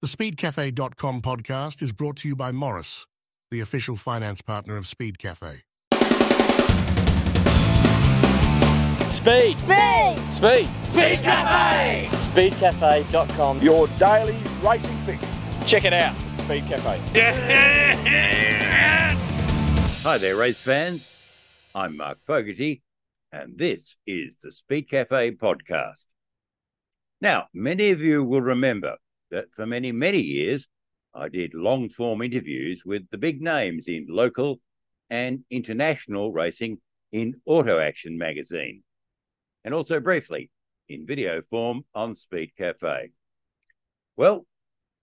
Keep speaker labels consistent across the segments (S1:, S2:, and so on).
S1: The SpeedCafe.com podcast is brought to you by Morris, the official finance partner of Speed Cafe.
S2: Speed.
S3: Speed!
S2: Speed.
S4: Speed Cafe!
S2: SpeedCafe.com.
S5: Your daily racing fix.
S2: Check it out. It's Speed Cafe.
S6: Hi there, race fans. I'm Mark Fogarty, and this is the Speed Cafe podcast. Now, many of you will remember that for many, many years, I did long form interviews with the big names in local and international racing in Auto Action magazine, and also briefly in video form on Speed Cafe. Well,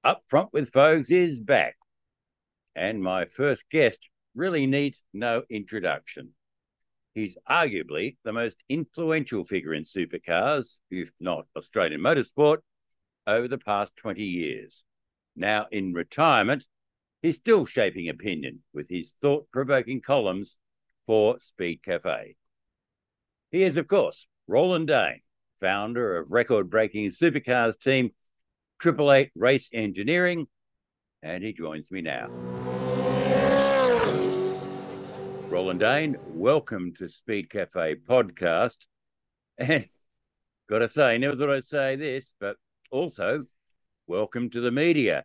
S6: Up Front with Foges is back, and my first guest really needs no introduction. He's arguably the most influential figure in supercars, if not Australian motorsport, over the past 20 years. Now in retirement, he's still shaping opinion with his thought provoking columns for Speed Cafe. He is, of course, Roland Dane, founder of record breaking supercars team Triple Eight Race Engineering, and he joins me now. Roland Dane, welcome to Speed Cafe podcast. And got to say, never thought I'd say this, but also welcome to the media.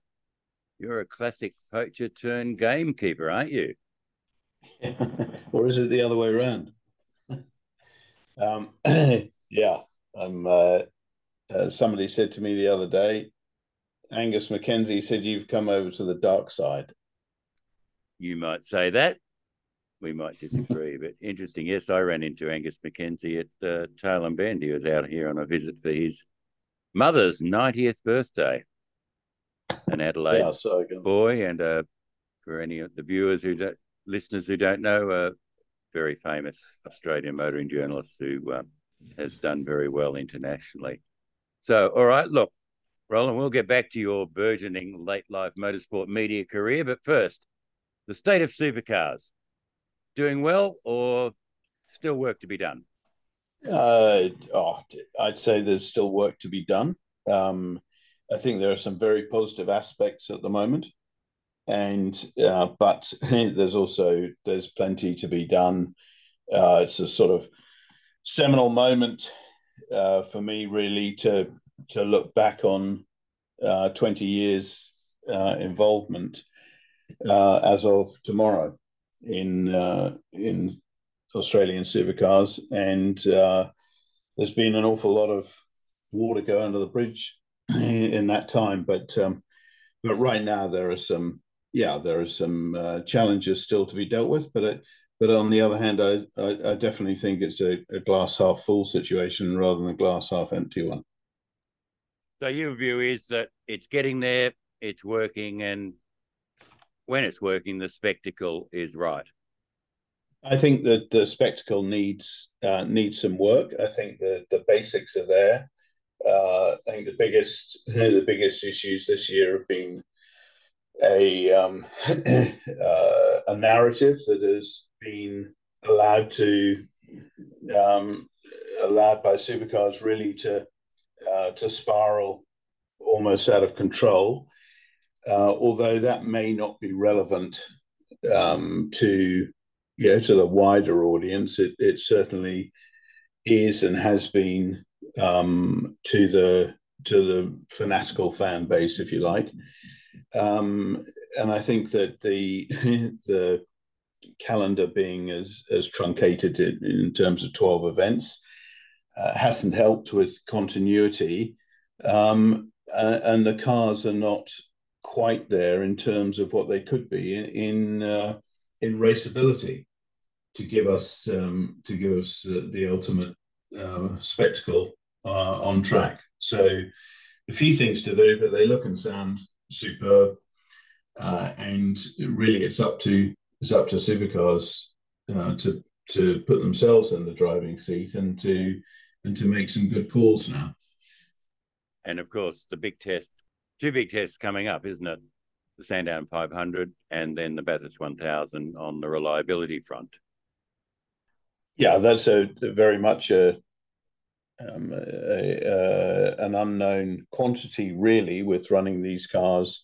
S6: You're a classic poacher turned gamekeeper, aren't you?
S7: or is it the other way around? um, yeah, I'm. Uh, uh, somebody said to me the other day, Angus McKenzie said you've come over to the dark side.
S6: You might say that. We might disagree, but interesting. Yes, I ran into Angus McKenzie at uh, and Bend. He was out here on a visit for his mother's 90th birthday. An Adelaide
S7: Yeah, so
S6: boy, and uh, for any of the viewers who don't, listeners who don't know, a very famous Australian motoring journalist who um, has done very well internationally. So, all right, look, Roland, we'll get back to your burgeoning late life motorsport media career, but first, the state of supercars. Doing well or still work to be done?
S7: Uh, oh, I'd say there's still work to be done. Um, I think there are some very positive aspects at the moment, and uh, but there's also there's plenty to be done. Uh, it's a sort of seminal moment uh, for me, really, to to look back on uh, 20 years uh, involvement uh, as of tomorrow in in Australian supercars, and uh, there's been an awful lot of water go under the bridge in that time. But um, but right now there are some yeah there are some uh, challenges still to be dealt with. But it, but on the other hand, I, I, I definitely think it's a, a glass half full situation rather than a glass half empty one.
S6: So your view is that it's getting there, it's working, and when it's working, the spectacle is right.
S7: I think that the spectacle needs uh, needs some work. I think the the basics are there. Uh, I think the biggest the biggest issues this year have been a um, uh, a narrative that has been allowed to um, allowed by supercars really to uh, to spiral almost out of control. Uh, although that may not be relevant um, to you know, to the wider audience, it, it certainly is and has been um, to the to the fanatical fan base, if you like. Um, and I think that the the calendar being as as truncated in, in terms of twelve events uh, hasn't helped with continuity, um, uh, and the cars are not quite there in terms of what they could be in in, uh, in raceability to give us um, to give us uh, the ultimate uh, spectacle uh, on track. So a few things to do, but they look and sound superb. Uh, and really, it's up to it's up to supercars uh, to to put themselves in the driving seat and to and to make some good calls now.
S6: And of course, the big test, two big tests coming up, isn't it? The Sandown 500 and then the Bathurst 1000 on the reliability front.
S7: Yeah, that's a very much a um, a, uh, an unknown quantity really with running these cars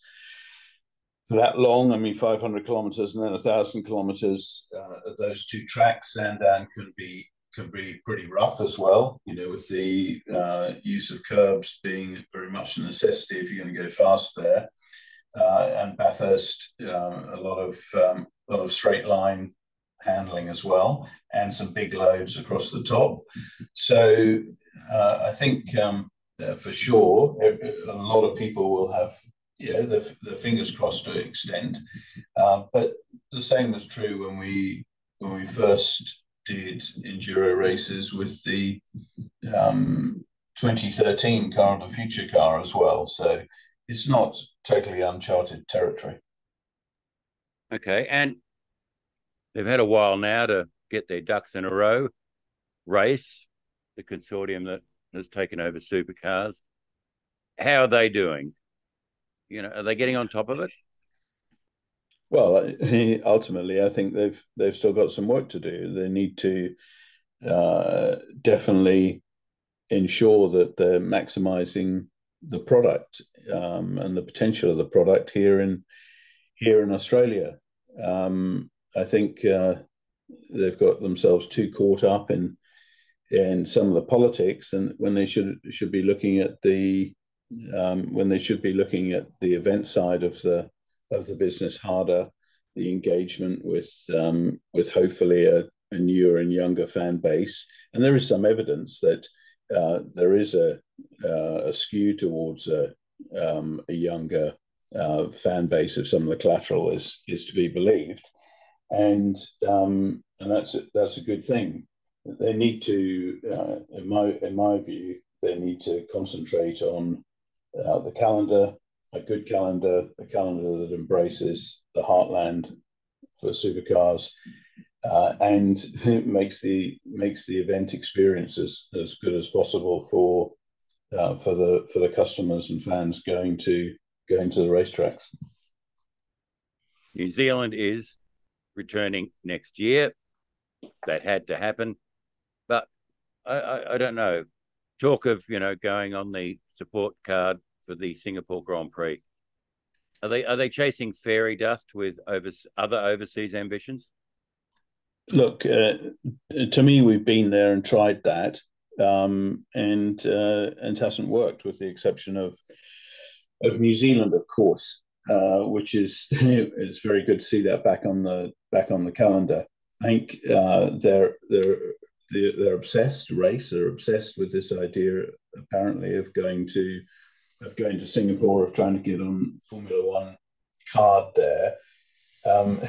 S7: for that long. I mean, 500 kilometers and then a thousand kilometers. Uh, those two tracks, Sandown can be can be pretty rough as well. You know, with the uh, use of curbs being very much a necessity if you're going to go fast there, uh, and Bathurst, uh, a lot of um, a lot of straight line handling as well, and some big loads across the top. So uh, I think um, uh, for sure a lot of people will have yeah the, the fingers crossed to an extent, uh, but the same was true when we when we first did enduro races with the um, 2013 car of the future car as well. So it's not totally uncharted territory.
S6: Okay, and they've had a while now to get their ducks in a row. Race, the consortium that has taken over supercars. How are they doing? You know, are they getting on top of it?
S7: Well, ultimately, I think they've they've still got some work to do. They need to uh, definitely ensure that they're maximizing the product um, and the potential of the product here in here in Australia. Um, I think uh, they've got themselves too caught up in in some of the politics, and when they should should be looking at the um, when they should be looking at the event side of the of the business harder, the engagement with um, with hopefully a, a, newer and younger fan base, and there is some evidence that uh, there is a uh, a skew towards a um, a younger uh, fan base of some of the collateral is is to be believed, and um, and that's a, that's a good thing. They need to, uh, in my in my view, they need to concentrate on uh, the calendar, a good calendar, a calendar that embraces the heartland for supercars, uh, and makes the makes the event experience as, as good as possible for uh, for the for the customers and fans going to going to the racetracks.
S6: New Zealand is returning next year. That had to happen, but I, I, I don't know. Talk of you know going on the support card for the Singapore Grand Prix. Are they are they chasing fairy dust with over, other overseas ambitions?
S7: Look, uh, to me, we've been there and tried that, um, and uh, and hasn't worked, with the exception of of New Zealand, of course, uh, which is is very good to see that back on the back on the calendar. I think uh, they're they're they're obsessed race. They're obsessed with this idea, apparently, of going to of going to Singapore, of trying to get on Formula One card there. Um,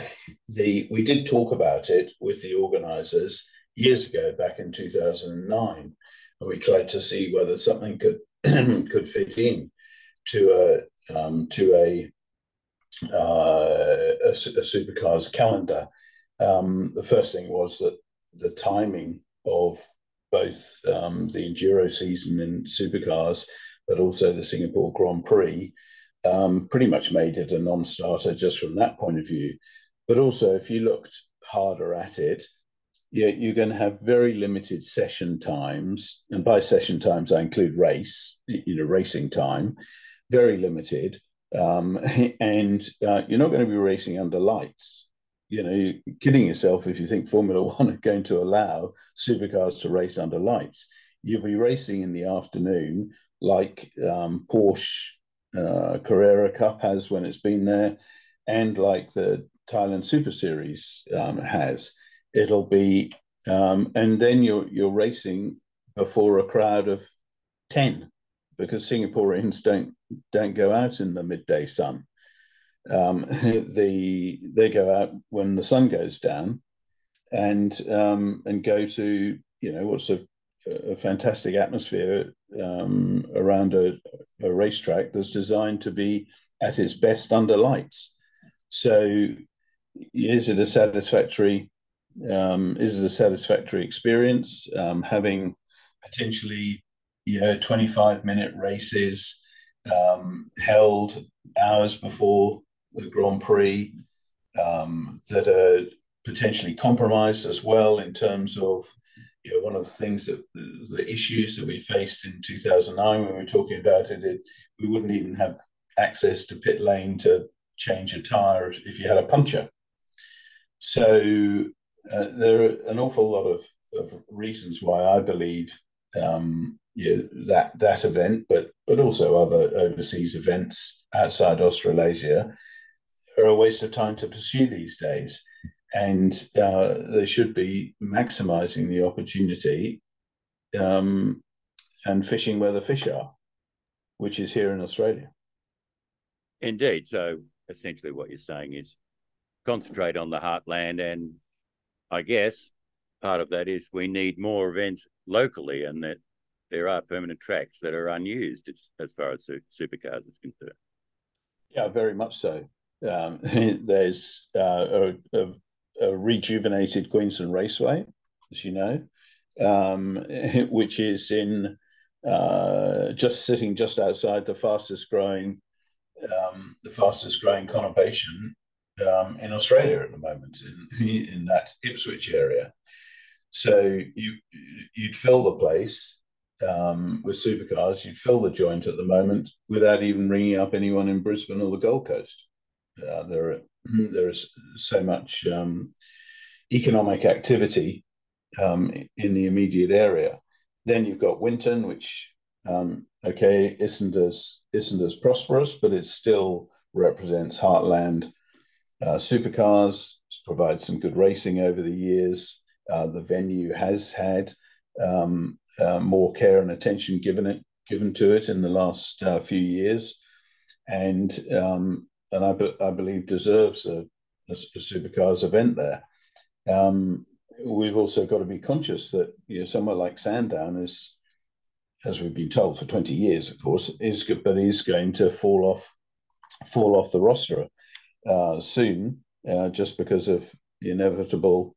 S7: the we did talk about it with the organisers years ago, back in two thousand and nine, we tried to see whether something could could fit in to a um, to a, uh, a, a supercars calendar. Um, the first thing was that the timing of both um, the enduro season in supercars but also the Singapore Grand Prix, um, pretty much made it a non starter just from that point of view. But also, if you looked harder at it, yeah, you're going to have very limited session times. And by session times, I include race, you know, racing time, very limited. Um, and uh, you're not going to be racing under lights. You know, you're kidding yourself if you think Formula One are going to allow supercars to race under lights. You'll be racing in the afternoon like um, Porsche uh, Carrera Cup has when it's been there, and like the Thailand Super Series um, has. It'll be, um, and then you're you're racing before a crowd of ten, because Singaporeans don't don't go out in the midday sun. Um, the they go out when the sun goes down, and um, and go to you know what's a a fantastic atmosphere um, around a, a, racetrack that's designed to be at its best under lights. So, is it a satisfactory? Um, is it a satisfactory experience? Um, having potentially, you know, twenty-five minute races um, held hours before the Grand Prix um, that are potentially compromised as well in terms of you know, one of the things that the issues that we faced in 2009 when we were talking about it, it we wouldn't even have access to pit lane to change a tire if you had a puncture. So uh, there are an awful lot of, of reasons why I believe um, yeah, that that event, but but also other overseas events outside Australasia are a waste of time to pursue these days, and uh, they should be maximising the opportunity um, and fishing where the fish are, which is here in Australia.
S6: Indeed. So essentially, what you're saying is concentrate on the heartland, and I guess part of that is we need more events locally, and that there are permanent tracks that are unused as, as far as supercars is concerned.
S7: Yeah, very much so. Um, there's uh, a, a, a, rejuvenated Queensland Raceway, as you know, um, which is in uh, just sitting just outside the fastest growing um, the fastest growing conurbation um, in Australia at the moment in, in that Ipswich area. So you you'd fill the place um, with supercars, you'd fill the joint at the moment without even ringing up anyone in Brisbane or the Gold Coast. Uh, there, are, there is so much um, economic activity um, in the immediate area. Then you've got Winton, which um, okay isn't as isn't as prosperous, but it still represents heartland uh, supercars. Provides some good racing over the years. Uh, the venue has had um, uh, more care and attention given it given to it in the last uh, few years, and um, and I, be, I believe deserves a, a, a supercars event there. Um, we've also got to be conscious that you know somewhere like Sandown is, as we've been told for twenty years, of course, is but is going to fall off fall off the roster uh, soon, uh, just because of the inevitable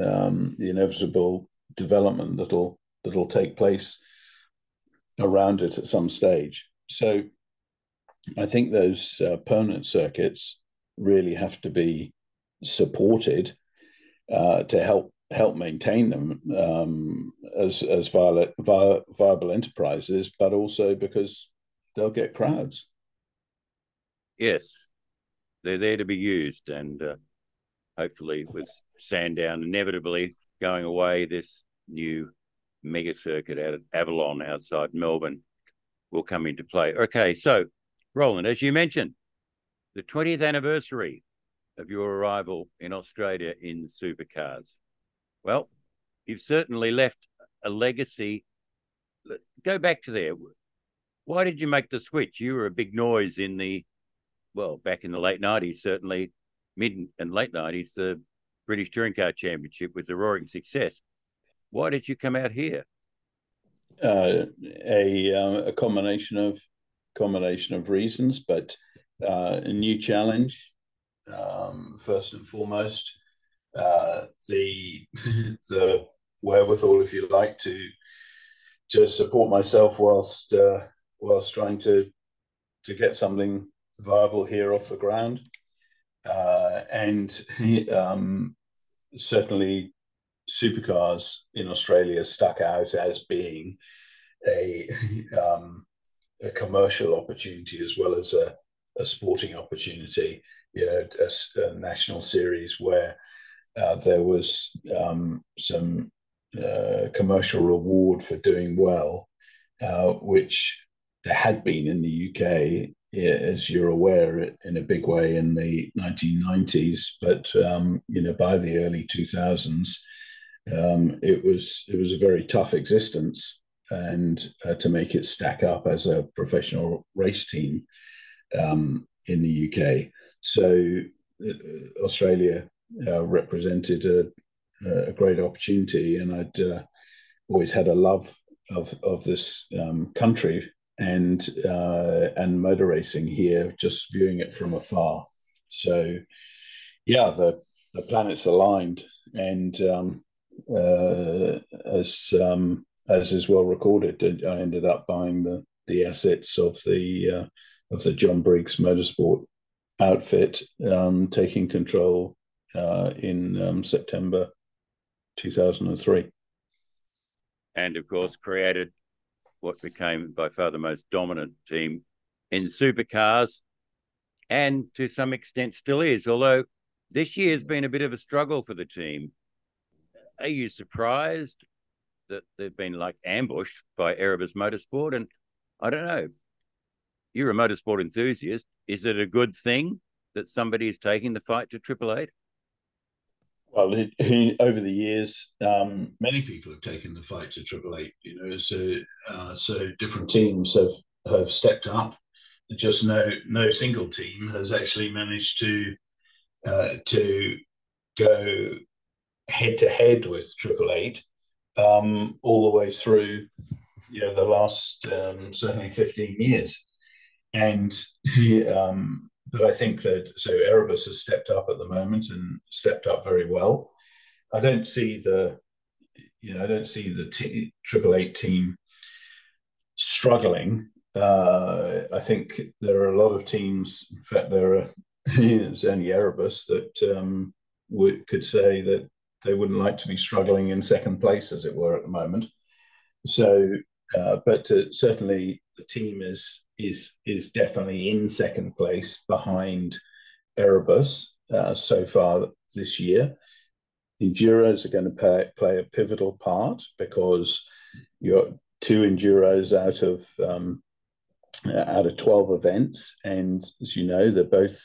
S7: um, the inevitable development that'll that'll take place around it at some stage. So I think those uh, permanent circuits really have to be supported uh, to help help maintain them um, as as viable, viable enterprises, but also because they'll get crowds.
S6: Yes, they're there to be used, and uh, hopefully, with Sandown inevitably going away, this new mega circuit out at Avalon outside Melbourne will come into play. Okay, so Roland, as you mentioned, the 20th anniversary of your arrival in Australia in supercars. Well, you've certainly left a legacy. Go back to there. Why did you make the switch? You were a big noise in the, well, back in the late 90s, certainly mid and late 90s, the British Touring Car Championship with a roaring success. Why did you come out here?
S7: Uh, a uh, a combination of combination of reasons, but uh, a new challenge um, first and foremost. Uh, the the wherewithal, if you like, to to support myself whilst uh, whilst trying to to get something viable here off the ground, uh, and um, certainly supercars in Australia stuck out as being a um, a commercial opportunity as well as a, a sporting opportunity. You know, a, a national series where uh, there was um, some uh, commercial reward for doing well, uh, which there had been in the UK, as you're aware, in a big way in the 1990s. But um, you know, by the early 2000s, um, it was it was a very tough existence, and uh, to make it stack up as a professional race team um, in the UK. So uh, Australia uh, represented a, a, great opportunity, and I'd uh, always had a love of of this um, country and uh, and motor racing here, just viewing it from afar. So, yeah, the the planets aligned, and um, uh, as um, as is well recorded, I ended up buying the the assets of the uh, of the John Briggs Motorsport outfit, um, taking control uh, in um, September 2003.
S6: and of course created what became by far the most dominant team in supercars, and to some extent still is. Although this year has been a bit of a struggle for the team. Are you surprised that they've been like ambushed by Erebus Motorsport? And I don't know. You're a motorsport enthusiast. Is it a good thing that somebody is taking the fight to Triple Eight?
S7: Well, over the years, um, many people have taken the fight to Triple Eight. You know, so uh, so different teams have have stepped up. Just no no single team has actually managed to uh, to go head to head with Triple Eight um, all the way through, you know, the last um, certainly fifteen years, and but I think that so Erebus has stepped up at the moment and stepped up very well. I don't see the, you know, I don't see the Triple Eight team struggling. Uh, I think there are a lot of teams. In fact, there are it's only Erebus that um, would, could say that they wouldn't like to be struggling in second place, as it were, at the moment. So, uh, but uh, certainly the team is is is definitely in second place behind Erebus uh, so far this year. Enduros are going to play, play a pivotal part because you're two enduros out of um, out of 12 events and as you know they're both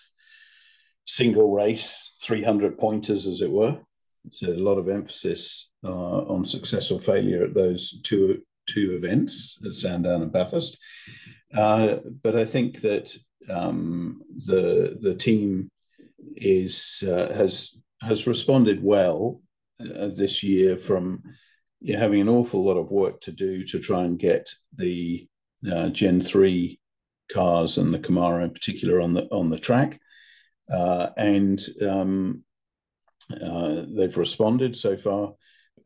S7: single race 300 pointers as it were so a lot of emphasis uh, on success or failure at those two two events at sandown and bathurst uh, but I think that um, the the team is uh, has has responded well uh, this year from you know, having an awful lot of work to do to try and get the uh, Gen three cars and the Camaro in particular on the on the track, uh, and um, they've responded so far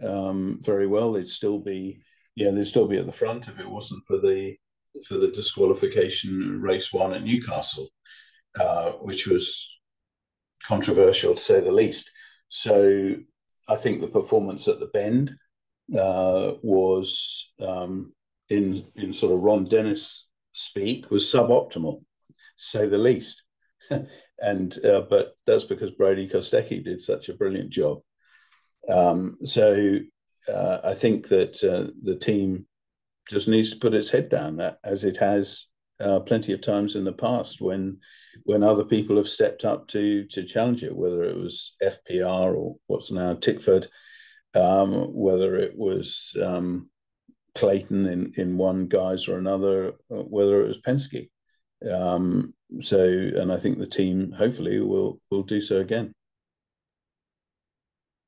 S7: um, very well. They'd still be yeah they'd still be at the front if it wasn't for the for the disqualification race one at Newcastle, uh, which was controversial to say the least. So I think the performance at the Bend uh, was, um, in in sort of Ron Dennis speak, was suboptimal, say the least. and uh, but that's because Brodie Kostecki did such a brilliant job. Um, so uh, I think that uh, the team just needs to put its head down, as it has uh, plenty of times in the past when when other people have stepped up to to challenge it, whether it was FPR or what's now Tickford, um, whether it was um, Clayton in, in one guise or another, uh, whether it was Penske. Um, so, and I think the team hopefully will will do so again.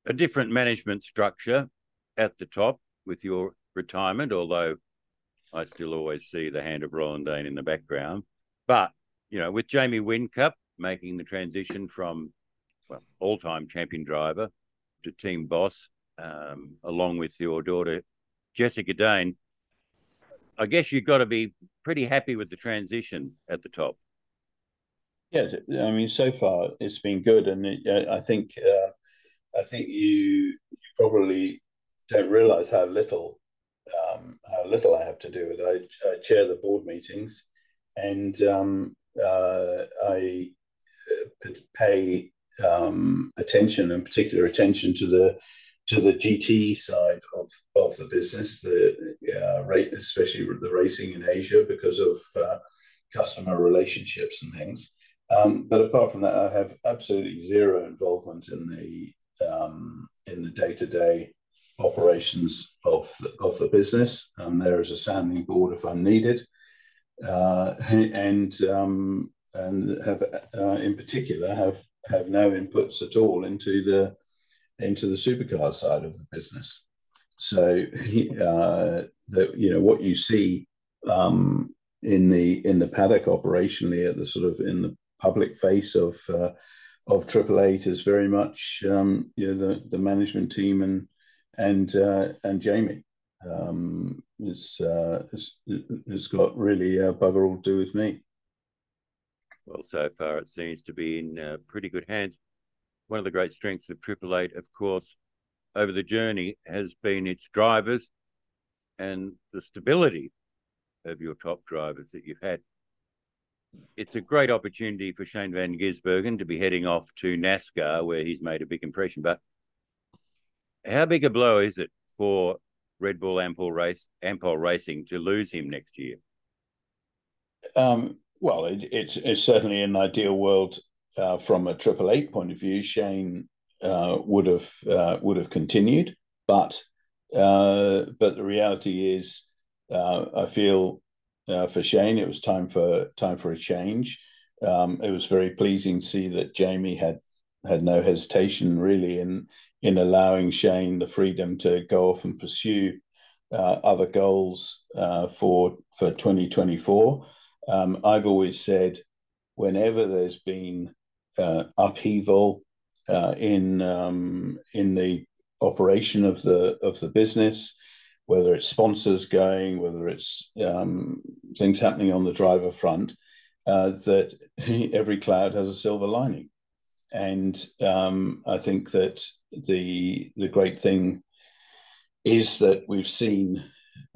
S6: A different management structure at the top with your retirement, although I still always see the hand of Roland Dane in the background. But, you know, with Jamie Whincup making the transition from well, all time champion driver to team boss, um, along with your daughter, Jessica Dane, I guess you've got to be pretty happy with the transition at the top.
S7: Yeah, I mean, so far it's been good, and it, I think uh, I think you probably don't realize how little um, how little I have to do it. I, I chair the board meetings, and um, uh, I uh, pay um, attention and particular attention to the to the GT side of, of the business, the uh, rate, especially the racing in Asia because of uh, customer relationships and things. Um, but apart from that, I have absolutely zero involvement in the um, in the day to day operations of the, of the business. Um, there is a sounding board if I'm needed, uh, and um, and have uh, in particular have have no inputs at all into the into the supercar side of the business. So uh, you know what you see um, in the in the paddock operationally at the sort of in the public face of of Triple Eight is very much um, you know the the management team and and uh, and Jamie um, is, uh, is has got really uh, bugger all to do with me.
S6: Well, so far it seems to be in uh, pretty good hands. One of the great strengths of Triple Eight, of course, over the journey has been its drivers. and the stability of your top drivers that you've had. It's a great opportunity for Shane Van Gisbergen to be heading off to NASCAR, where he's made a big impression. But how big a blow is it for Red Bull Ampol race Ampol Racing to lose him next year?
S7: Um, well, it, it's it's certainly an ideal world uh, from a Triple Eight point of view. Shane uh, would have uh, would have continued, but uh, but the reality is, uh, I feel uh, for Shane, it was time for time for a change. Um, it was very pleasing to see that Jamie had had no hesitation really in in allowing Shane the freedom to go off and pursue uh, other goals uh, for for 2024. Um, I've always said, whenever there's been uh, upheaval uh, in um, in the operation of the of the business, whether it's sponsors going, whether it's um, things happening on the driver front, uh, that every cloud has a silver lining. And um, I think that the the great thing is that we've seen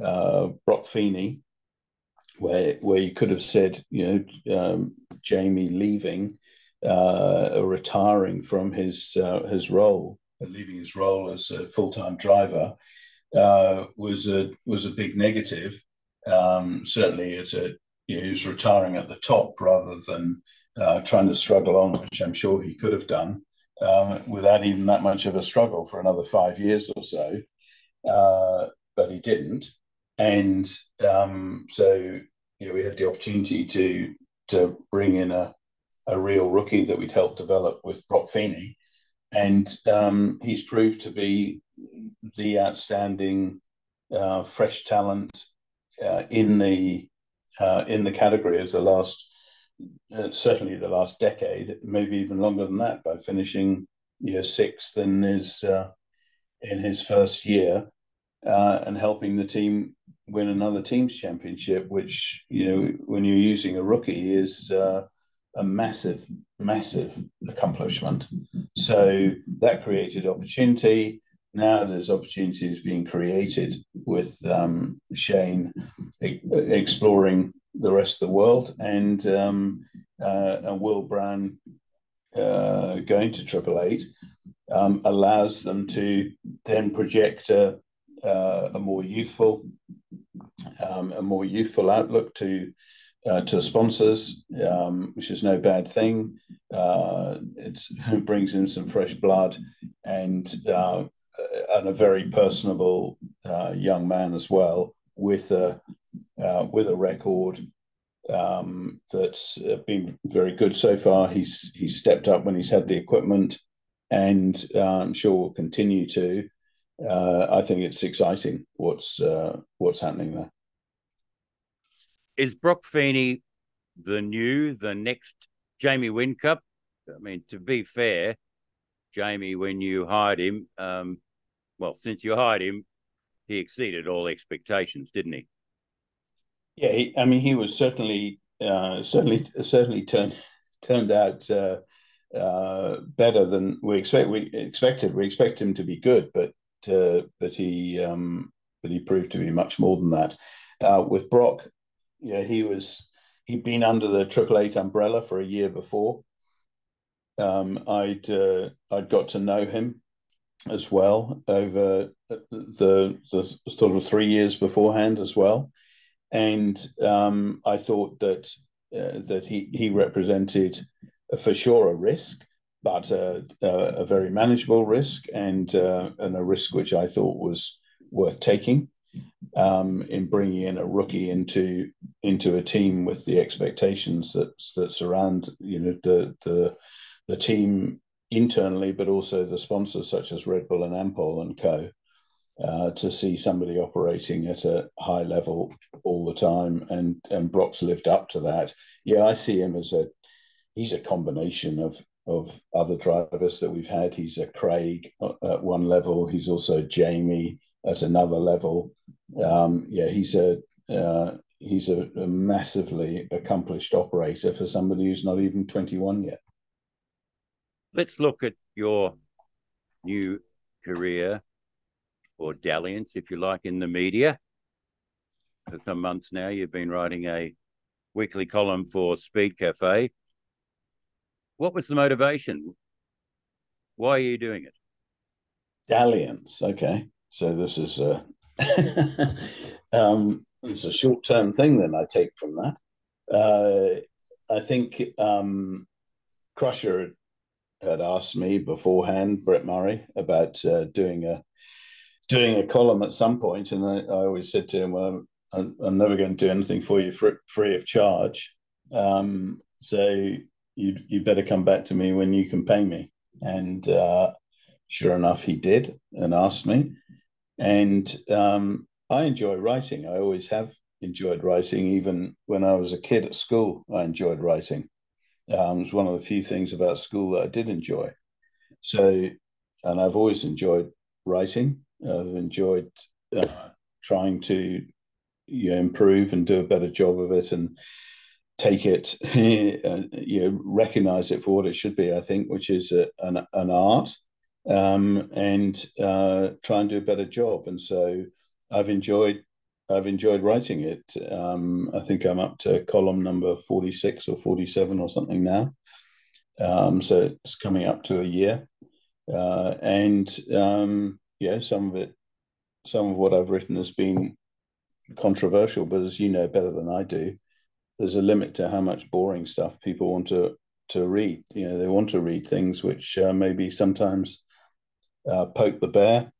S7: uh, Broc Feeney, where where you could have said, you know, um, Jamie leaving uh, or retiring from his uh, his role, leaving his role as a full time driver, uh, was a was a big negative. Um, certainly, it's a you know, he was retiring at the top rather than uh, trying to struggle on, which I'm sure he could have done um, without even that much of a struggle for another five years or so. Uh, but he didn't, and um, so you know, we had the opportunity to to bring in a a real rookie that we'd helped develop with Broc Feeney, and um, he's proved to be the outstanding uh, fresh talent uh, in the uh, in the category of the last uh, certainly the last decade, maybe even longer than that, by finishing year sixth in his uh, in his first year uh, and helping the team win another team's championship, which you know when you're using a rookie is uh, a massive, massive accomplishment. So that created opportunity. Now there's opportunities being created with um, Shane exploring the rest of the world and um, uh, and Will uh, going to Triple Eight um, allows them to then project a, uh, a more youthful um, a more youthful outlook to uh, to sponsors, um, which is no bad thing. Uh, it brings in some fresh blood and uh, and a very personable uh, young man as well with a uh, with a record um, that's uh, been very good so far. He's he's stepped up when he's had the equipment, and uh, I'm sure will continue to. Uh, I think it's exciting what's uh, what's happening there.
S6: Is Broc Feeney the new, the next Jamie Whincup? I mean, to be fair, Jamie, when you hired him, um, well, since you hired him, he exceeded all expectations, didn't he?
S7: Yeah, he, I mean, he was certainly uh, certainly certainly turned turned out uh, uh, better than we expect. We expected. We expect him to be good, but uh, but he um, but he proved to be much more than that. Uh, with Broc, yeah, he was he'd been under the Triple Eight umbrella for a year before. Um, I'd uh, I'd got to know him as well over the the sort of three years beforehand as well and um, I thought that uh, that he he represented uh, for sure a risk, but a, a, a very manageable risk and uh, and a risk which I thought was worth taking um, in bringing in a rookie into into a team with the expectations that that surround you know the the the team internally, but also the sponsors such as Red Bull and Ampol and Co uh, to see somebody operating at a high level all the time, and and Broc's lived up to that. Yeah, I see him as a he's a combination of of other drivers that we've had. He's a Craig at one level. He's also Jamie at another level. Um, yeah, he's a uh, he's a, a massively accomplished operator for somebody who's not even twenty one yet.
S6: Let's look at your new career or dalliance, if you like, in the media. for some months now. You've been writing a weekly column for Speed Cafe. What was the motivation? Why are you doing it?
S7: Dalliance. Okay, so this is a um, it's a short term thing. Then I take from that. Uh, I think um, Crusher had asked me beforehand, Brett Murray, about uh, doing a doing a column at some point, and I, I always said to him, "Well, I'm, I'm, never going to do anything for you for, free of charge. Um, so you you better come back to me when you can pay me." And uh, sure enough, he did and asked me, and um, I enjoy writing. I always have enjoyed writing, even when I was a kid at school. I enjoyed writing. Um, it was one of the few things about school that I did enjoy. So, and I've always enjoyed writing. I've enjoyed uh, trying to you know, improve and do a better job of it and take it, you know, recognize it for what it should be. I think, which is a, an an art, um, and uh, try and do a better job. And so, I've enjoyed I've enjoyed writing it. Um, I think I'm up to column number 46 or 47 or something now. Um, so it's coming up to a year. Uh, and um, yeah, some of it, some of what I've written has been controversial, but as you know better than I do, there's a limit to how much boring stuff people want to to read. You know, they want to read things which uh, maybe sometimes uh, poke the bear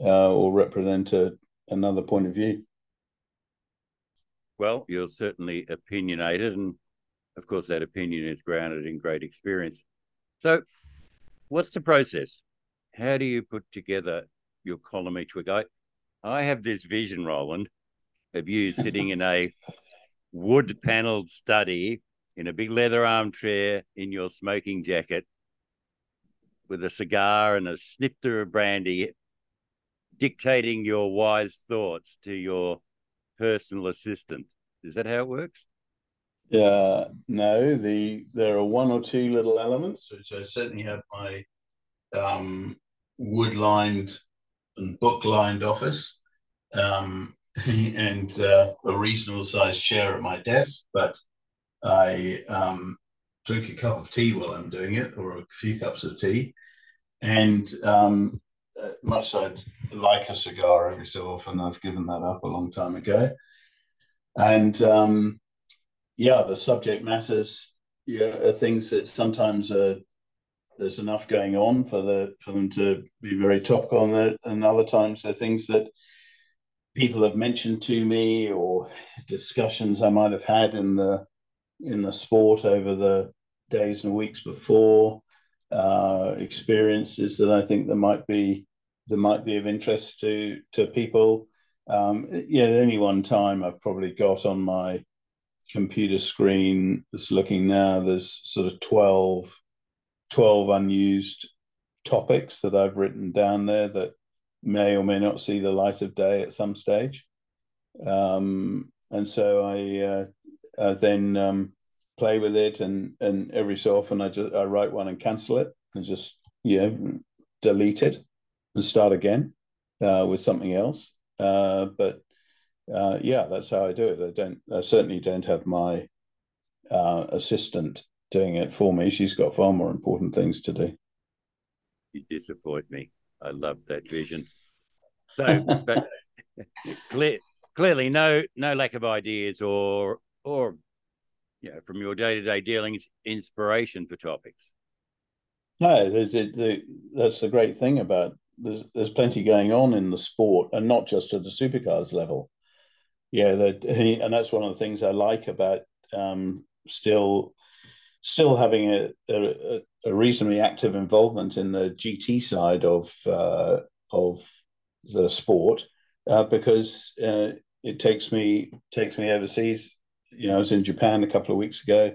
S7: uh, or represent a, another point of view.
S6: Well, you're certainly opinionated, and of course, that opinion is grounded in great experience. So, what's the process? How do you put together your column each week? I, I have this vision, Roland, of you sitting in a wood paneled study in a big leather armchair in your smoking jacket with a cigar and a snifter of brandy, dictating your wise thoughts to your personal assistant. Is that how it works?
S7: Yeah, no. The there are one or two little elements which I certainly have my um, wood lined book lined office, um, and uh, a reasonable sized chair at my desk. But I um, drink a cup of tea while I'm doing it, or a few cups of tea, and um, uh, much I'd like a cigar every so often. I've given that up a long time ago. And um, yeah, the subject matters yeah, are things that sometimes uh, there's enough going on for the for them to be very topical, on it, and other times they're things that people have mentioned to me or discussions I might have had in the in the sport over the days and weeks before uh, experiences that I think that might be that might be of interest to to people. Um, yeah, at any one time, I've probably got on my computer screen that's looking now. There's sort of 12, 12 unused topics that I've written down there that may or may not see the light of day at some stage. Um, and so I, uh, I then um, play with it, and and every so often I just I write one and cancel it, and just you know delete it and start again uh, with something else. Uh, but uh, yeah, that's how I do it. I don't. I certainly don't have my uh, assistant doing it for me. She's got far more important things to do.
S6: You disappoint me. I love that vision. So, but clear, clearly, no, no lack of ideas or or you know, from your day to day dealings, inspiration for topics.
S7: No, the, the, the, that's the great thing about there's there's plenty going on in the sport, and not just at the supercars level. Yeah, that and that's one of the things I like about um, still still having a, a, a, reasonably active involvement in the GT side of uh, of the sport uh, because uh, it takes me takes me overseas. You know, I was in Japan a couple of weeks ago,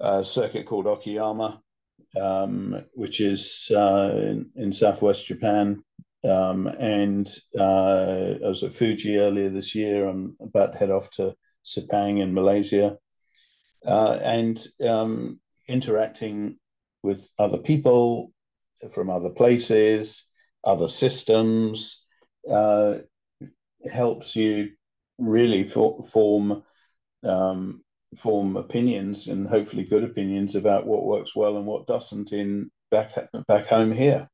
S7: a circuit called Okayama, um, which is uh, in, in, southwest Japan. Um, and uh, I was at Fuji earlier this year. I'm about to head off to Sepang in Malaysia. Uh, and um, interacting with other people from other places, other systems, uh, helps you really for, form um, form opinions and hopefully good opinions about what works well and what doesn't in back back home here,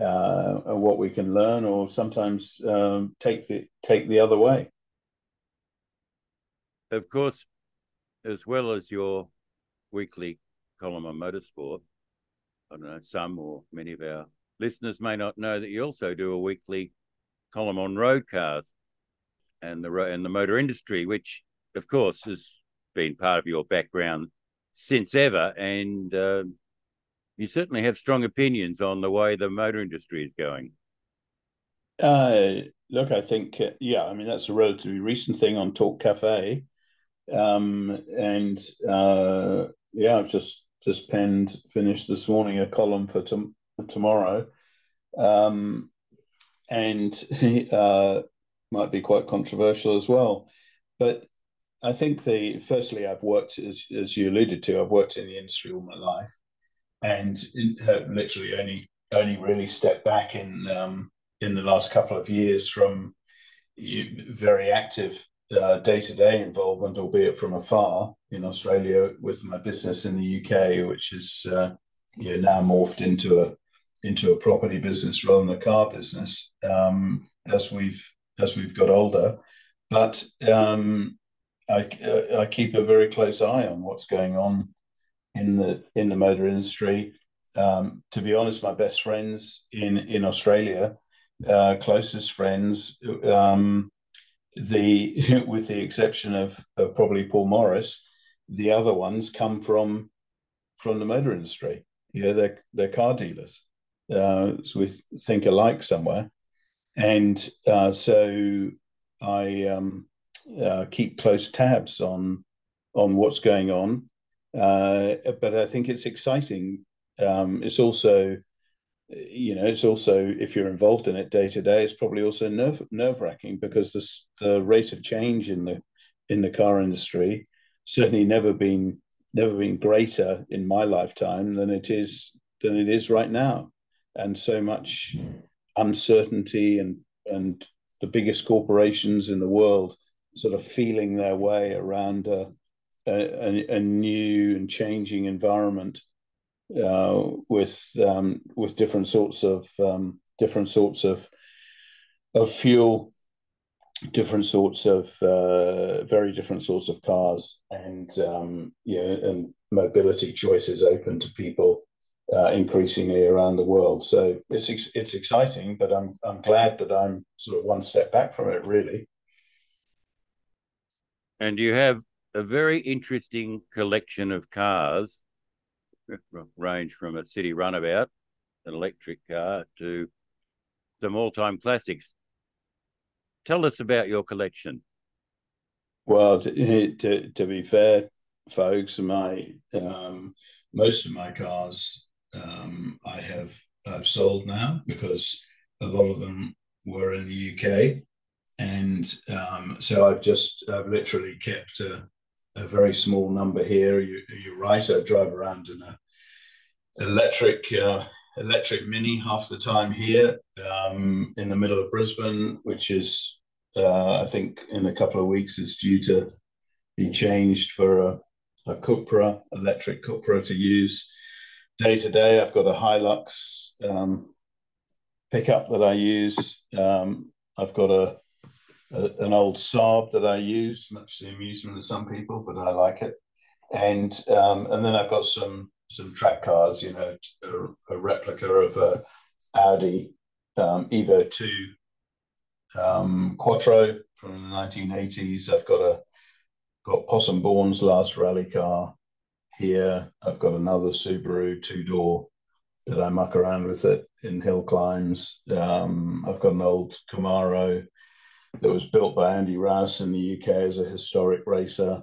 S7: uh, and what we can learn or sometimes um, take the take the other way.
S6: Of course, as well as your weekly column on motorsport, I don't know some or many of our listeners may not know that you also do a weekly column on road cars and the and the motor industry, which of course has been part of your background since ever, and uh, you certainly have strong opinions on the way the motor industry is going.
S7: Uh, look, I think uh, yeah, I mean that's a relatively recent thing on Talk Cafe, um, and uh, yeah, I've just just penned finished this morning a column for tom- tomorrow, um, and uh, might be quite controversial as well, but I think the firstly, I've worked as as you alluded to, I've worked in the industry all my life, and have literally only only really stepped back in um, in the last couple of years from very active day to day involvement, albeit from afar in Australia with my business in the UK, which is uh, you know, now morphed into a into a property business rather than a car business um, as we've as we've got older. But um, I, uh, I keep a very close eye on what's going on in the in the motor industry. Um, to be honest, my best friends in in Australia, uh, closest friends, um, the with the exception of, probably Paul Morris, the other ones come from from the motor industry. Yeah, they're they're car dealers. Uh, so we think alike somewhere, and uh, so I um, uh, keep close tabs on on what's going on. Uh, but I think it's exciting. Um, it's also, you know, it's also if you're involved in it day to day, it's probably also nerve nerve wracking because this, the rate of change in the in the car industry certainly never been never been greater in my lifetime than it is than it is right now, and so much uncertainty and and the biggest corporations in the world sort of feeling their way around a, a, a new and changing environment uh, with um, with different sorts of um, different sorts of of fuel, different sorts of uh, very different sorts of cars, and um, yeah, and mobility choices open to people uh, increasingly around the world. So it's it's exciting, but I'm I'm glad that I'm sort of one step back from it, really
S6: and you have a very interesting collection of cars, range from a city runabout, an electric car, to some all-time classics. Tell us about your collection.
S7: Well, to, to, to be fair, folks, my um, most of my cars um, I have I've sold now because a lot of them were in the UK and um, so I've just I've literally kept a, a very small number here. You, are right. I drive around in a electric uh, electric mini half the time here um, in the middle of Brisbane, which is uh, I think in a couple of weeks is due to be changed for a, a Cupra electric Cupra to use day to day. I've got a Hilux um, pickup that I use. Um, I've got a an old Saab that I use, much to the amusement of some people, but I like it. And um, and then I've got some some track cars, you know, a, a replica of a Audi um, Evo two um, Quattro from the 1980s. I've got a got Possum Bourne's last rally car here. I've got another Subaru two door that I muck around with it in hill climbs. Um, I've got an old Camaro that was built by Andy Rouse in the UK as a historic racer.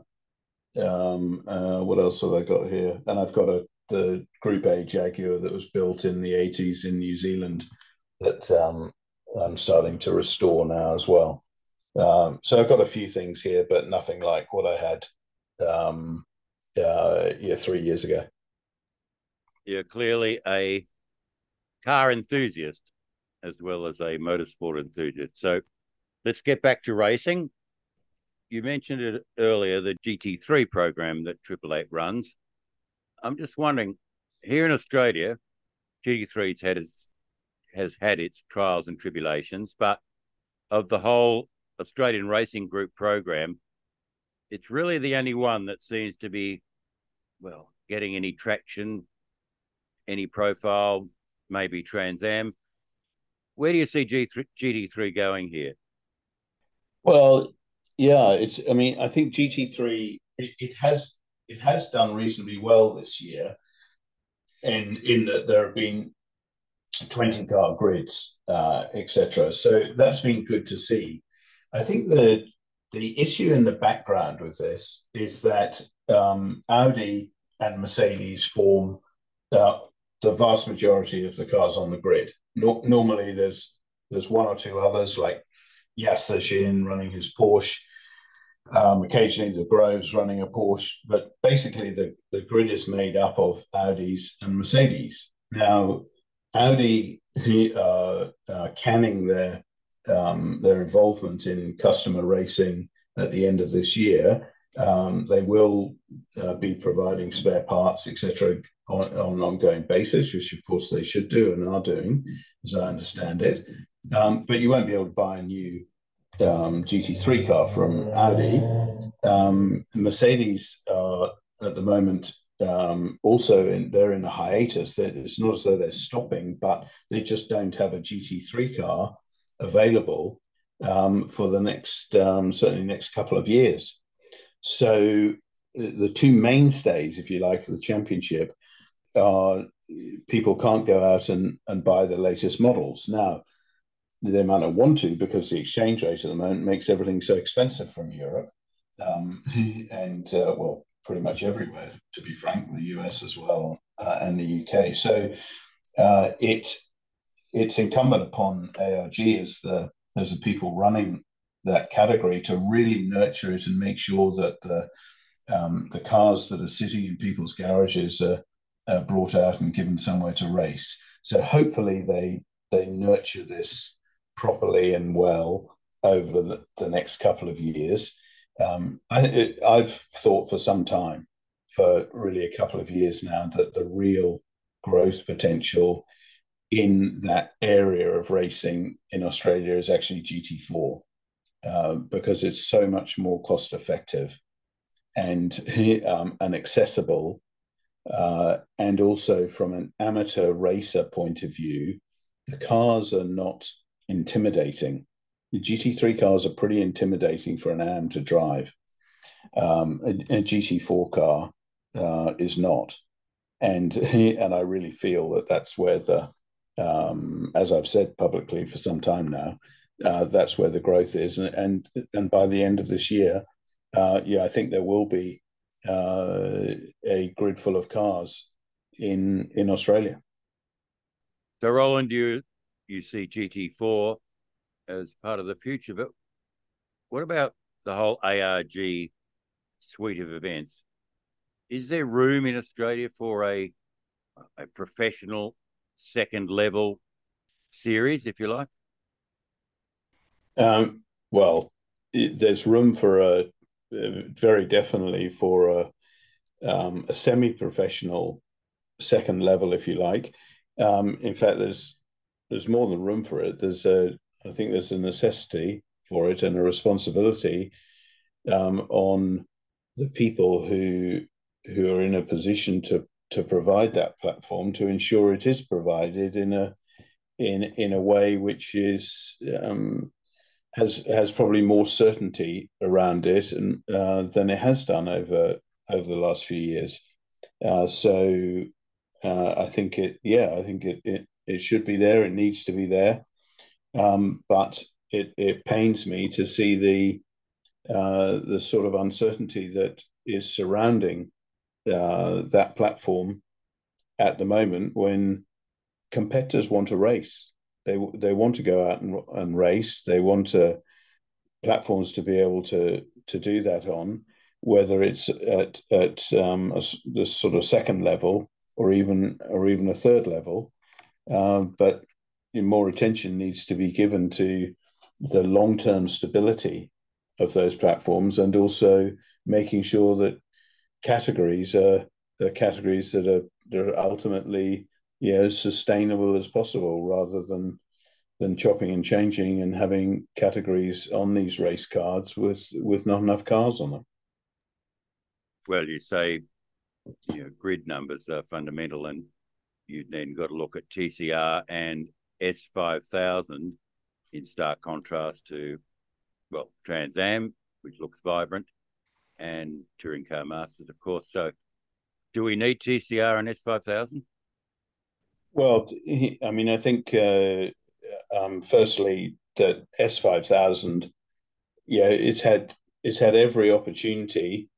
S7: Um, uh, what else have I got here? And I've got a the Group A Jaguar that was built in the 80s in New Zealand that um, I'm starting to restore now as well. Um, so I've got a few things here, but nothing like what I had um, uh, yeah, three years ago.
S6: You're clearly a car enthusiast as well as a motorsport enthusiast. So let's get back to racing. you mentioned it earlier, the GT3 program that Triple Eight runs. I'm just wondering, here in Australia, GT3's had its has had its trials and tribulations, but of the whole Australian Racing Group program, it's really the only one that seems to be, well, getting any traction, any profile, maybe Trans Am. Where do you see G3, GT3 going here?
S7: Well, yeah, it's. I mean, I think GT3 it, it has it has done reasonably well this year, and in that there have been twenty car grids, uh, etc. So that's been good to see. I think the the issue in the background with this is that um, Audi and Mercedes form uh, the vast majority of the cars on the grid. No, normally, there's there's one or two others like Yasser Shahin running his Porsche. Um, occasionally, the Groves running a Porsche, but basically, the, the grid is made up of Audis and Mercedes. Now, Audi uh, uh, canning their um, their involvement in customer racing at the end of this year. Um, they will uh, be providing spare parts, etc., on, on, an ongoing basis, which of course they should do and are doing, as I understand it. Um, but you won't be able to buy a new um, GT3 car from Audi. Um, Mercedes are at the moment um, also in, they're in a hiatus. It's not as though they're stopping, but they just don't have a GT3 car available um, for the next um, certainly next couple of years. So the two mainstays, if you like, of the championship are people can't go out and, and buy the latest models now they might not want to because the exchange rate at the moment makes everything so expensive from Europe um, and uh, well, pretty much everywhere, to be frank, the US as well uh, and the UK. So uh, it it's incumbent upon ARG as the as the people running that category to really nurture it and make sure that the um, the cars that are sitting in people's garages are, are brought out and given somewhere to race. So hopefully they they nurture this properly and well over the, the next couple of years. Um, I, have thought for some time, for really a couple of years now, that the real growth potential in that area of racing in Australia is actually GT4 uh, because it's so much more cost effective and um, and accessible, uh, and also from an amateur racer point of view, the cars are not intimidating. The GT3 cars are pretty intimidating for an AM to drive. Um, a, a, GT4 car uh, is not, and and I really feel that that's where the, um, as I've said publicly for some time now, uh, that's where the growth is, and and, and by the end of this year, uh, yeah, I think there will be uh, a grid full of cars in in Australia.
S6: So, Roland, you you see GT4 as part of the future. But what about the whole ARG suite of events? Is there room in Australia for a a professional second level series, if you like?
S7: Um, well, there's room for a very definitely for a um, a semi-professional second level, if you like. Um, in fact, there's there's more than room for it. There's a, I think there's a necessity for it and a responsibility um, on the people who who are in a position to to provide that platform to ensure it is provided in a in in a way which is um, has has probably more certainty around it and uh, than it has done over over the last few years. Uh, so uh, I think it, yeah, I think it, it it should be there. It needs to be there. Um, but it, it pains me to see the uh, the sort of uncertainty that is surrounding uh, that platform at the moment when competitors want to race. They they want to go out and, and race. They want to platforms to be able to to do that on, whether it's at at um, a, the sort of second level or even or even a third level. Um, but more attention needs to be given to the long term stability of those platforms, and also making sure that categories are the categories that are that are ultimately you know, as sustainable as possible, rather than than chopping and changing and having categories on these race cards with with not enough cars on them.
S6: Well, you say you know, grid numbers are fundamental, and you've then got to look at TCR and S5000 in stark contrast to, well, Trans Am, which looks vibrant, and Touring Car Masters, of course. So, do we need TCR and S5000?
S7: Well, I mean, I think uh, um, firstly that S5000, yeah, it's had it's had every opportunity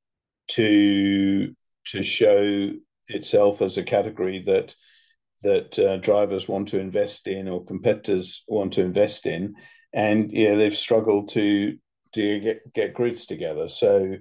S7: to to show itself as a category that that uh, drivers want to invest in or competitors want to invest in, and yeah, they've struggled to to get get grids together. So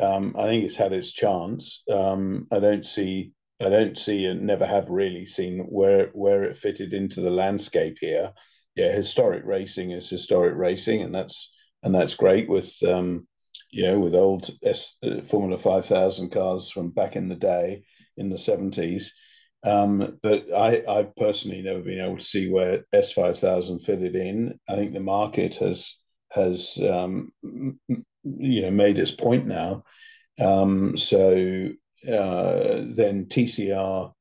S7: um, I think it's had its chance. Um, I don't see I don't see and never have really seen where where it fitted into the landscape here. Yeah, historic racing is historic racing, and that's and that's great with um, you know with old S, uh, Formula Five Thousand cars from back in the day in the seventies. Um, but I, I've personally never been able to see where S five thousand fitted in. I think the market has has um, you know made its point now. Um, so uh, then TCR,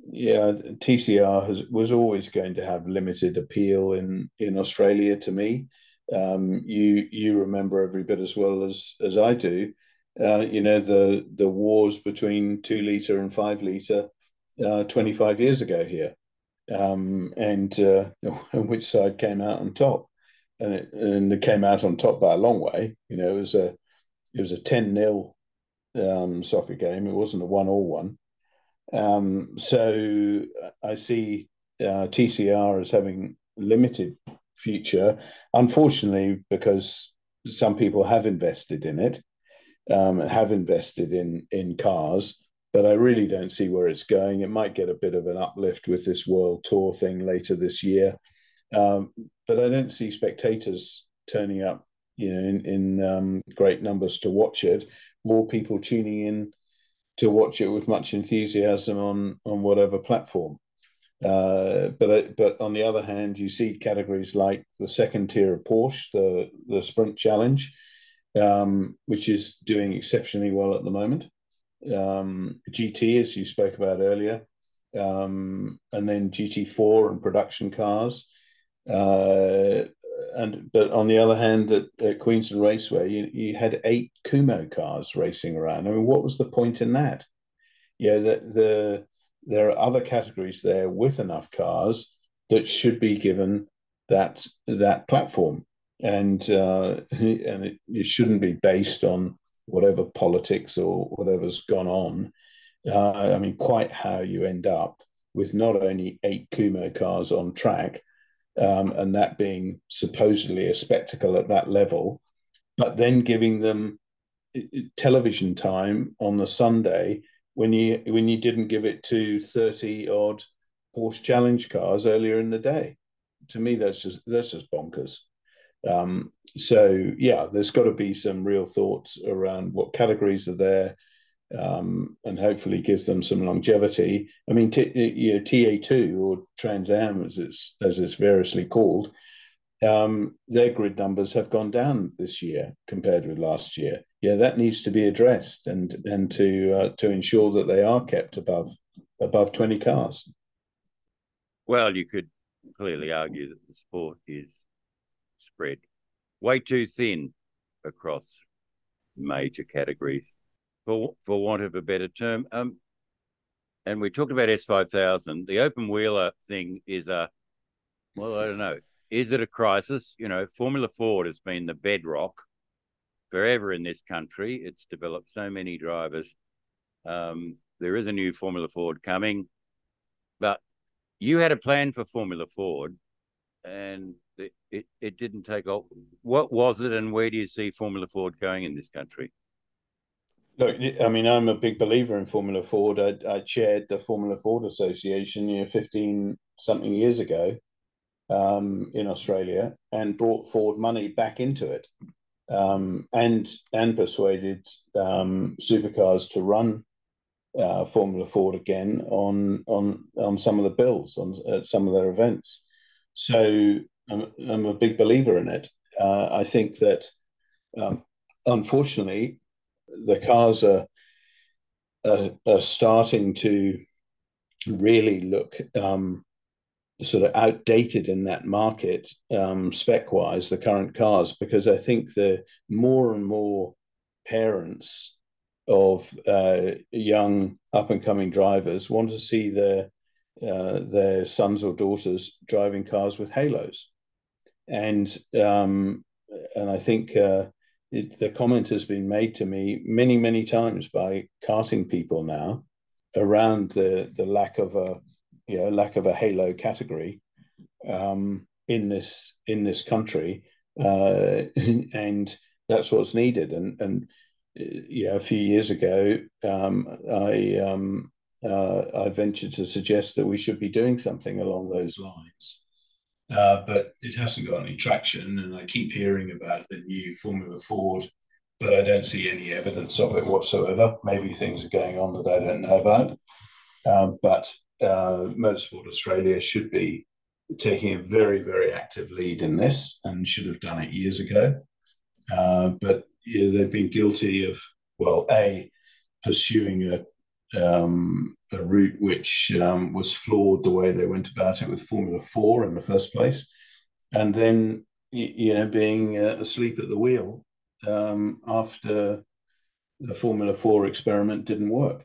S7: yeah, TCR has was always going to have limited appeal in in Australia to me. Um, you you remember every bit as well as as I do. Uh, you know the the wars between two liter and five liter uh, 25 years ago here, um, and uh, which side came out on top, and it, and it came out on top by a long way. You know, it was a it was a 10 0 um, soccer game. It wasn't a one all one. Um, so I see uh, TCR as having limited future, unfortunately, because some people have invested in it, um, have invested in in cars, but I really don't see where it's going. It might get a bit of an uplift with this World Tour thing later this year, um, but I don't see spectators turning up, you know, in, in um, great numbers to watch it more people tuning in to watch it with much enthusiasm on on whatever platform. Uh, but but on the other hand, you see categories like the second tier of Porsche, the the Sprint Challenge, um, which is doing exceptionally well at the moment. Um, GT, as you spoke about earlier, um, and then GT4 and production cars. Uh, and but on the other hand, at, at Queensland Raceway, you, you had eight Kumho cars racing around. I mean, what was the point in that? Yeah, the, the there are other categories there with enough cars that should be given that that platform, and uh, and it, it shouldn't be based on whatever politics or whatever's gone on. Uh, I mean, quite how you end up with not only eight Kumho cars on track, um, and that being supposedly a spectacle at that level, but then giving them television time on the Sunday when you when you didn't give it to thirty odd Porsche Challenge cars earlier in the day. To me, that's just that's just bonkers. Um, so yeah, there's got to be some real thoughts around what categories are there, um, and hopefully gives them some longevity. I mean, t- you know, TA2 or Trans Am, as it's as it's variously called, um, their grid numbers have gone down this year compared with last year. Yeah, that needs to be addressed and and to uh, to ensure that they are kept above above twenty cars.
S6: Well, you could clearly argue that the sport is spread way too thin across major categories for for want of a better term. Um, and we talked about S five thousand. The open wheeler thing is a well, I don't know. Is it a crisis? You know, Formula Ford has been the bedrock forever in this country. It's developed so many drivers. Um, there is a new Formula Ford coming, but you had a plan for Formula Ford, and it, it, it didn't take off. What was it, and where do you see Formula Ford going in this country?
S7: Look, I mean, I'm a big believer in Formula Ford. I, I chaired the Formula Ford Association, you know, 15 something years ago um, in Australia and brought Ford money back into it. um, and and persuaded um, supercars to run uh, Formula Ford again on on on some of the bills on at some of their events. So I'm, I'm a big believer in it. Uh, I think that um, unfortunately the cars are, are, are starting to really look um, sort of outdated in that market um, spec wise, the current cars, because I think the more and more parents of uh, young up and coming drivers want to see their uh, their sons or daughters driving cars with halos, and um, and I think uh, it, the comment has been made to me many many times by karting people now around the the lack of a you know lack of a halo category um, in this in this country, uh, and that's what's needed. And and yeah, a few years ago, um, I um, uh, I ventured to suggest that we should be doing something along those lines. Uh, but it hasn't got any traction, and I keep hearing about the new Formula Ford, but I don't see any evidence of it whatsoever. Maybe things are going on that I don't know about. Um, but uh, Motorsport Australia should be taking a very, very active lead in this and should have done it years ago. Uh, but yeah, they've been guilty of, well, A, pursuing a, um, a route which um, was flawed the way they went about it with Formula 4 in the first place, and then, you know, being uh, asleep at the wheel um, after the Formula 4 experiment didn't work.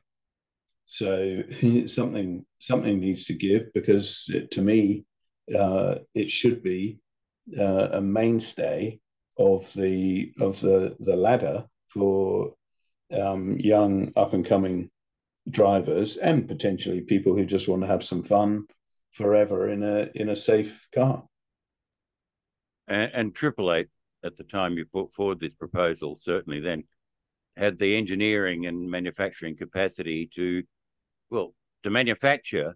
S7: So something something needs to give because it, to me, uh, it should be uh, a mainstay of the of the the ladder for um, young up and coming drivers and potentially people who just want to have some fun forever in a in a safe car.
S6: And, and Triple Eight at the time you put forward this proposal certainly then had the engineering and manufacturing capacity to well to manufacture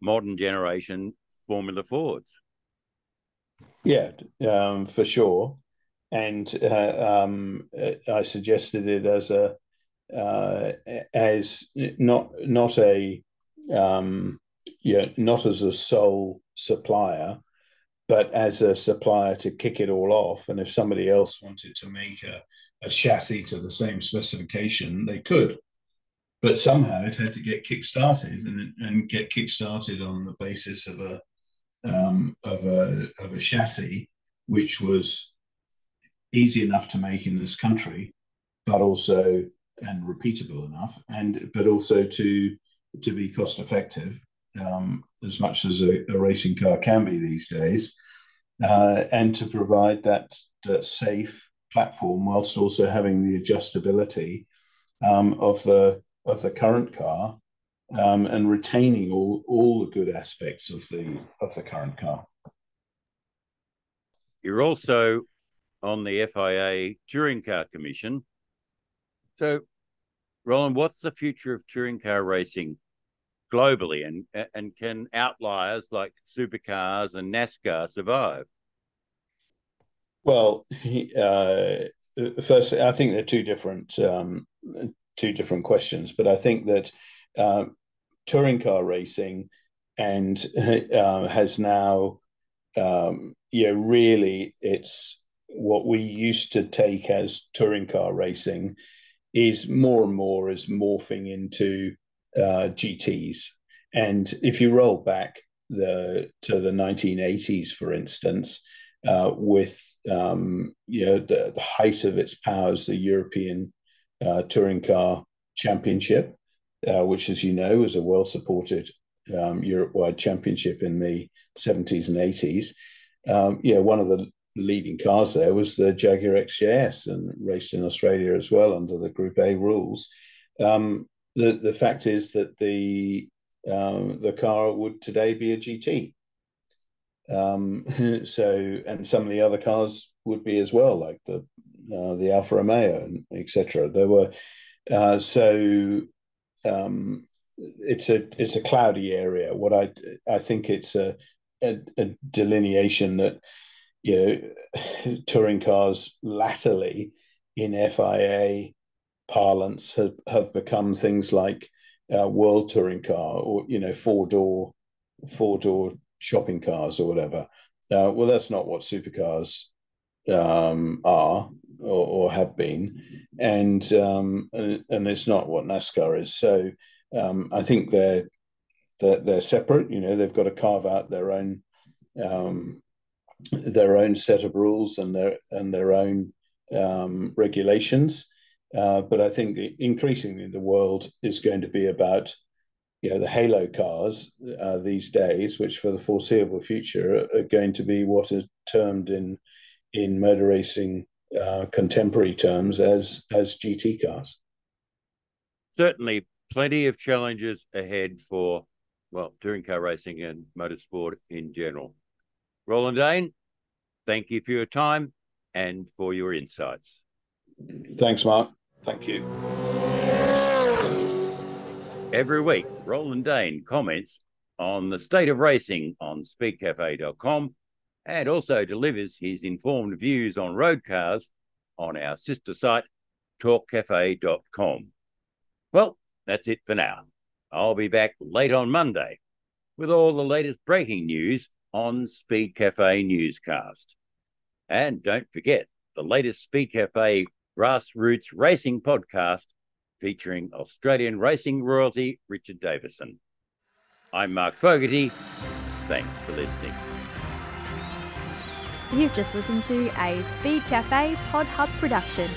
S6: modern generation Formula Fords.
S7: Yeah, um, for sure and uh, um, I suggested it as a uh, as not not a um, yeah not as a sole supplier, but as a supplier to kick it all off. And if somebody else wanted to make a, a chassis to the same specification, they could. But somehow it had to get kick-started and, and get kick-started on the basis of a um, of a of a chassis which was easy enough to make in this country, but also and repeatable enough, and but also to to be cost effective um, as much as a, a, racing car can be these days, uh, and to provide that, that safe platform whilst also having the adjustability um, of the of the current car um, and retaining all all the good aspects of the of the current car.
S6: You're also on the FIA Touring Car Commission. So, Roland, what's the future of touring car racing globally, and and can outliers like supercars and NASCAR survive?
S7: Well, uh, first, I think they're two different um, two different questions, but I think that uh, touring car racing and uh, has now, um, yeah, really, it's what we used to take as touring car racing is more and more is morphing into uh, GTs. And if you roll back the to the 1980s, for instance, uh, with um, you know the, the, height of its powers, the European uh, Touring Car Championship, uh, which, as you know, was a well-supported um, Europe-wide championship in the 70s and 80s. Um, yeah, one of the leading cars there was the Jaguar XJS and raced in Australia as well under the Group A rules. Um, the the fact is that the um, the car would today be a GT. Um, so and some of the other cars would be as well, like the uh, the Alfa Romeo etc. There were uh, so um, it's a it's a cloudy area. What I I think it's a, a, a delineation that you know, touring cars latterly in FIA parlance have, have become things like uh, world touring car or you know four door four door shopping cars or whatever. Uh, well, that's not what supercars um, are or, or, have been, and um, and it's not what NASCAR is. So um, I think they're, they're they're separate. You know, they've got to carve out their own um, their own set of rules and their and their own um, regulations. Uh, but I think increasingly the world is going to be about you know the halo cars uh, these days, which for the foreseeable future are, going to be what is termed in in motor racing uh, contemporary terms as as GT cars.
S6: Certainly, plenty of challenges ahead for well touring car racing and motorsport in general. Roland Dane, thank you for your time and for your insights.
S7: Thanks, Mark. Thank you.
S6: Every week, Roland Dane comments on the state of racing on speedcafe.com and also delivers his informed views on road cars on our sister site, talkcafe.com. Well, that's it for now. I'll be back late on Monday with all the latest breaking news on Speed Cafe Newscast. And don't forget the latest Speed Cafe grassroots racing podcast featuring Australian racing royalty Richard Davison. I'm Mark Fogarty. Thanks for listening.
S3: You've just listened to a Speed Cafe Pod Hub production.